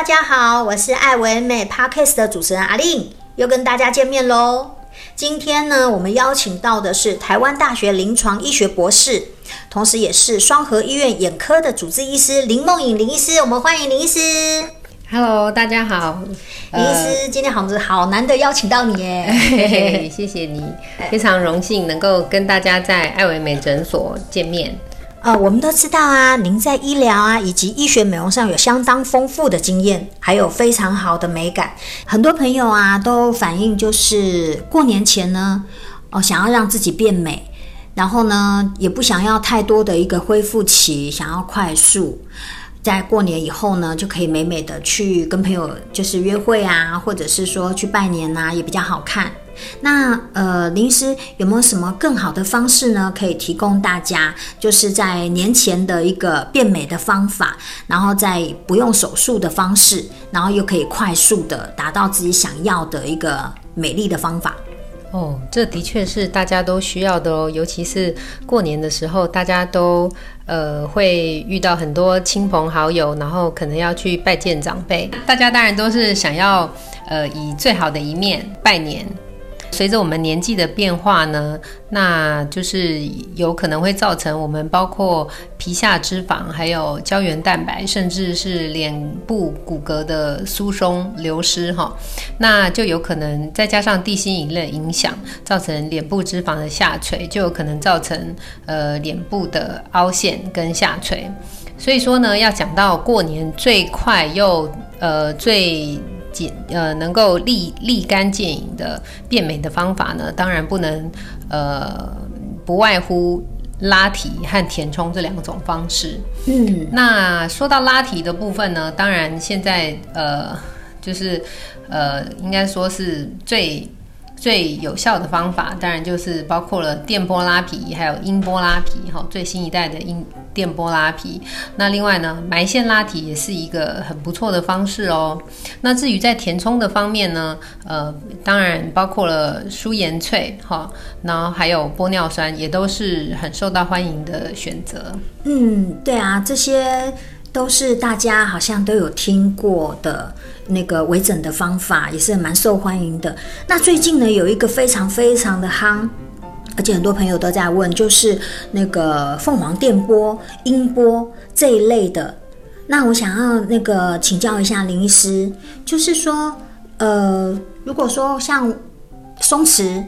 大家好，我是爱唯美 Podcast 的主持人阿令，又跟大家见面喽。今天呢，我们邀请到的是台湾大学临床医学博士，同时也是双和医院眼科的主治医师林梦颖林医师。我们欢迎林医师。Hello，大家好，林医师，今天好好难得邀请到你耶，谢谢你，非常荣幸能够跟大家在爱唯美诊所见面。呃，我们都知道啊，您在医疗啊以及医学美容上有相当丰富的经验，还有非常好的美感。很多朋友啊都反映，就是过年前呢，哦、想要让自己变美，然后呢，也不想要太多的一个恢复期，想要快速。在过年以后呢，就可以美美的去跟朋友就是约会啊，或者是说去拜年啊，也比较好看。那呃，林医师有没有什么更好的方式呢？可以提供大家，就是在年前的一个变美的方法，然后在不用手术的方式，然后又可以快速的达到自己想要的一个美丽的方法。哦，这的确是大家都需要的哦，尤其是过年的时候，大家都呃会遇到很多亲朋好友，然后可能要去拜见长辈，大家当然都是想要呃以最好的一面拜年。随着我们年纪的变化呢，那就是有可能会造成我们包括皮下脂肪、还有胶原蛋白，甚至是脸部骨骼的疏松流失哈。那就有可能再加上地心引力的影响，造成脸部脂肪的下垂，就有可能造成呃脸部的凹陷跟下垂。所以说呢，要讲到过年最快又呃最。呃，能够立立竿见影的变美的方法呢，当然不能呃，不外乎拉提和填充这两种方式。嗯，那说到拉提的部分呢，当然现在呃，就是呃，应该说是最。最有效的方法，当然就是包括了电波拉皮，还有音波拉皮，哈，最新一代的音电波拉皮。那另外呢，埋线拉提也是一个很不错的方式哦。那至于在填充的方面呢，呃，当然包括了舒颜萃，哈，然后还有玻尿酸，也都是很受到欢迎的选择。嗯，对啊，这些。都是大家好像都有听过的那个微整的方法，也是蛮受欢迎的。那最近呢，有一个非常非常的夯，而且很多朋友都在问，就是那个凤凰电波、音波这一类的。那我想要那个请教一下林医师，就是说，呃，如果说像松弛，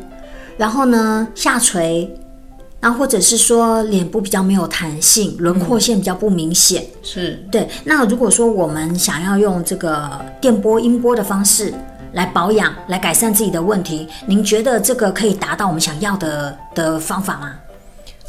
然后呢下垂。那或者是说脸部比较没有弹性，轮廓线比较不明显，嗯、是对。那如果说我们想要用这个电波、音波的方式来保养、来改善自己的问题，您觉得这个可以达到我们想要的的方法吗？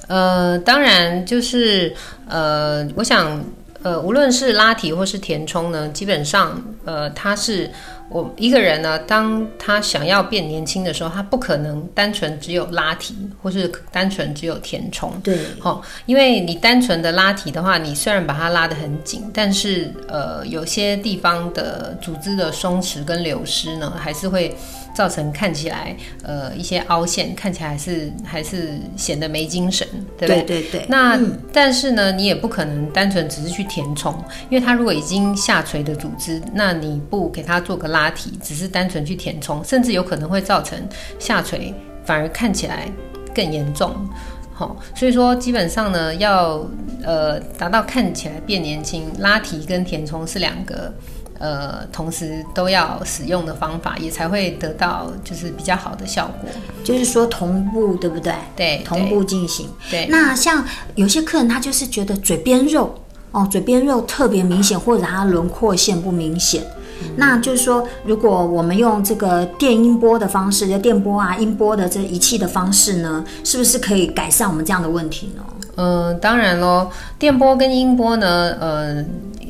呃，当然，就是呃，我想，呃，无论是拉提或是填充呢，基本上，呃，它是。我一个人呢，当他想要变年轻的时候，他不可能单纯只有拉提，或是单纯只有填充。对，哦，因为你单纯的拉提的话，你虽然把它拉得很紧，但是呃，有些地方的组织的松弛跟流失呢，还是会。造成看起来呃一些凹陷，看起来还是还是显得没精神，对不对？对对对。那、嗯、但是呢，你也不可能单纯只是去填充，因为它如果已经下垂的组织，那你不给它做个拉提，只是单纯去填充，甚至有可能会造成下垂，反而看起来更严重。好、哦，所以说基本上呢，要呃达到看起来变年轻，拉提跟填充是两个。呃，同时都要使用的方法，也才会得到就是比较好的效果。就是说同步，对不对？对，同步进行。对。那像有些客人，他就是觉得嘴边肉哦，嘴边肉特别明显，或者他轮廓线不明显。嗯。那就是说，如果我们用这个电音波的方式，就电波啊、音波的这仪器的方式呢，是不是可以改善我们这样的问题呢？嗯、呃，当然喽，电波跟音波呢，呃。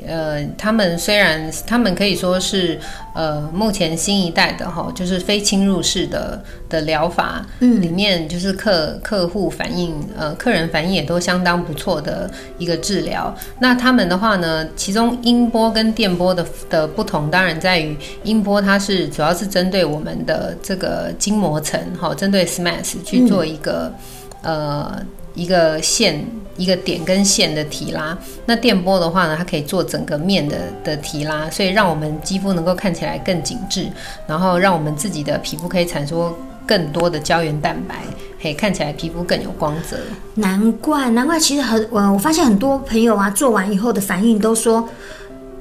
呃，他们虽然他们可以说是呃目前新一代的哈，就是非侵入式的的疗法，嗯，里面就是客客户反应，呃，客人反应也都相当不错的一个治疗。那他们的话呢，其中音波跟电波的的不同，当然在于音波它是主要是针对我们的这个筋膜层哈，针对 SMAS 去做一个、嗯、呃。一个线。一个点跟线的提拉，那电波的话呢，它可以做整个面的的提拉，所以让我们肌肤能够看起来更紧致，然后让我们自己的皮肤可以产出更多的胶原蛋白，可以看起来皮肤更有光泽。难怪，难怪，其实很我我发现很多朋友啊，做完以后的反应都说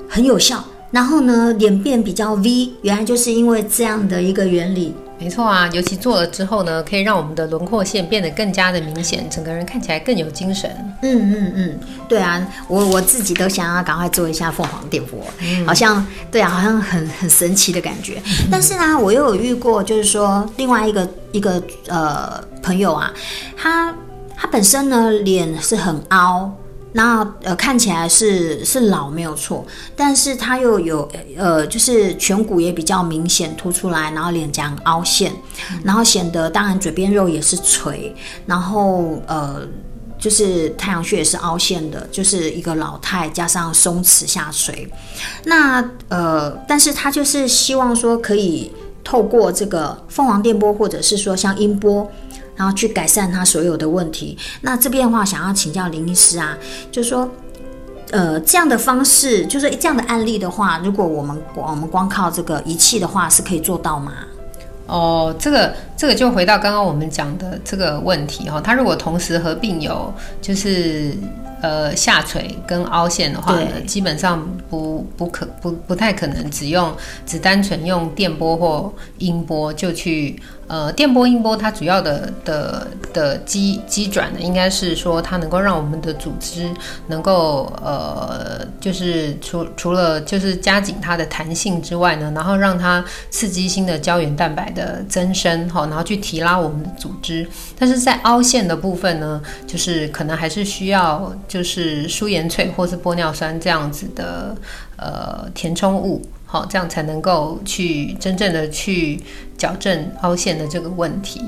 很有效，然后呢，脸变比较 V，原来就是因为这样的一个原理。没错啊，尤其做了之后呢，可以让我们的轮廓线变得更加的明显，整个人看起来更有精神。嗯嗯嗯，对啊，我我自己都想要赶快做一下凤凰电波，嗯、好像对啊，好像很很神奇的感觉。嗯、但是呢，我又有遇过，就是说另外一个一个呃朋友啊，他他本身呢脸是很凹。那呃看起来是是老没有错，但是它又有呃就是颧骨也比较明显凸出来，然后脸颊凹陷，然后显得当然嘴边肉也是垂，然后呃就是太阳穴也是凹陷的，就是一个老态加上松弛下垂。那呃但是他就是希望说可以透过这个凤凰电波或者是说像音波。然后去改善他所有的问题。那这边的话，想要请教林医师啊，就是说，呃，这样的方式，就是这样的案例的话，如果我们我们光靠这个仪器的话，是可以做到吗？哦，这个这个就回到刚刚我们讲的这个问题哈、哦，它如果同时合并有就是。呃，下垂跟凹陷的话呢，基本上不不可不不太可能只用只单纯用电波或音波就去呃电波音波它主要的的的机机转呢，应该是说它能够让我们的组织能够呃就是除除了就是加紧它的弹性之外呢，然后让它刺激新的胶原蛋白的增生哈，然后去提拉我们的组织，但是在凹陷的部分呢，就是可能还是需要。就是舒颜萃或是玻尿酸这样子的呃填充物，好，这样才能够去真正的去矫正凹陷的这个问题。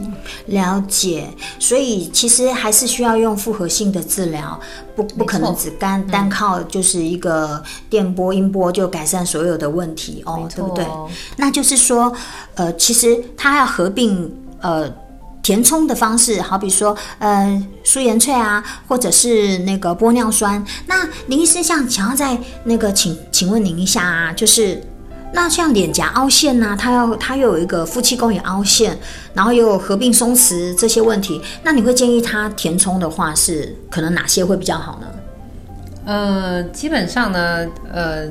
了解，所以其实还是需要用复合性的治疗，不不可能只单单靠就是一个电波音波就改善所有的问题哦，对不对？那就是说，呃，其实它要合并呃。填充的方式，好比说，呃，舒颜萃啊，或者是那个玻尿酸。那林医师像想要在那个请请问您一下啊，就是那像脸颊凹陷呐、啊，它要它又有一个夫妻宫也凹陷，然后又有合并松弛这些问题，那你会建议他填充的话是可能哪些会比较好呢？呃，基本上呢，呃。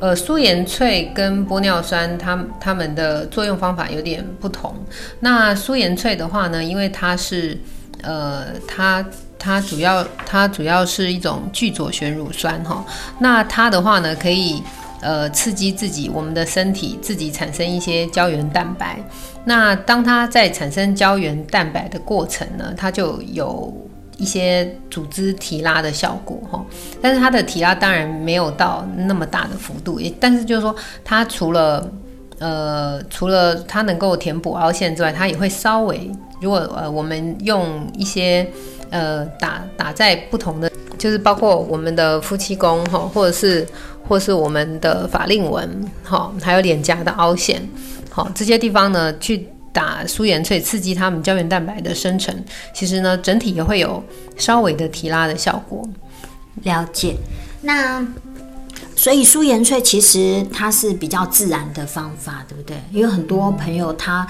呃，舒颜萃跟玻尿酸，它它们的作用方法有点不同。那舒颜萃的话呢，因为它是，呃，它它主要它主要是一种聚左旋乳酸哈。那它的话呢，可以呃刺激自己我们的身体自己产生一些胶原蛋白。那当它在产生胶原蛋白的过程呢，它就有。一些组织提拉的效果哈，但是它的提拉当然没有到那么大的幅度，也但是就是说，它除了呃除了它能够填补凹陷之外，它也会稍微，如果呃我们用一些呃打打在不同的，就是包括我们的夫妻宫哈，或者是或是我们的法令纹哈，还有脸颊的凹陷，好这些地方呢去。打舒颜萃刺激它们胶原蛋白的生成，其实呢，整体也会有稍微的提拉的效果。了解。那所以舒颜萃其实它是比较自然的方法，对不对？因为很多朋友他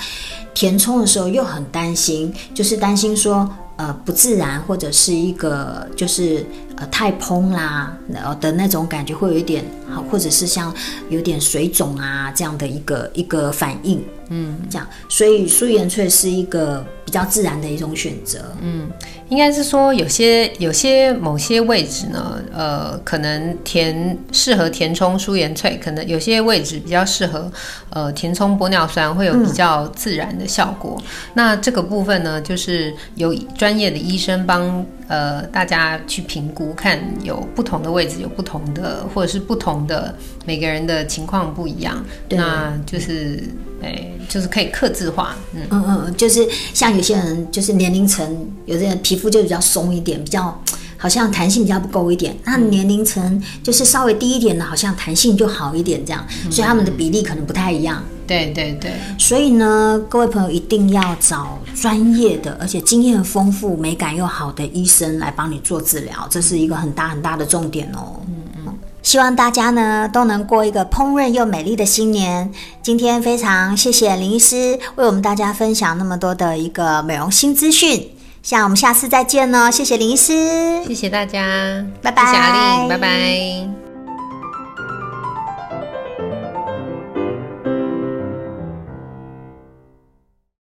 填充的时候又很担心，就是担心说呃不自然或者是一个就是呃太蓬啦呃的那种感觉会有一点好，或者是像有点水肿啊这样的一个一个反应。嗯，这样，所以舒颜萃是一个比较自然的一种选择。嗯，应该是说有些有些某些位置呢，呃，可能填适合填充舒颜萃，可能有些位置比较适合呃填充玻尿酸，会有比较自然的效果。嗯、那这个部分呢，就是由专业的医生帮呃大家去评估，看有不同的位置有不同的，或者是不同的每个人的情况不一样，对那就是。哎，就是可以克制化，嗯嗯嗯，就是像有些人，就是年龄层，有些人皮肤就比较松一点，比较好像弹性比较不够一点。那年龄层就是稍微低一点的，好像弹性就好一点这样，所以他们的比例可能不太一样。对对对。所以呢，各位朋友一定要找专业的，而且经验丰富、美感又好的医生来帮你做治疗，这是一个很大很大的重点哦。嗯嗯。希望大家呢都能过一个烹饪又美丽的新年。今天非常谢谢林医师为我们大家分享那么多的一个美容新资讯。像我们下次再见哦，谢谢林医师，谢谢大家，拜拜，谢谢阿令，拜拜。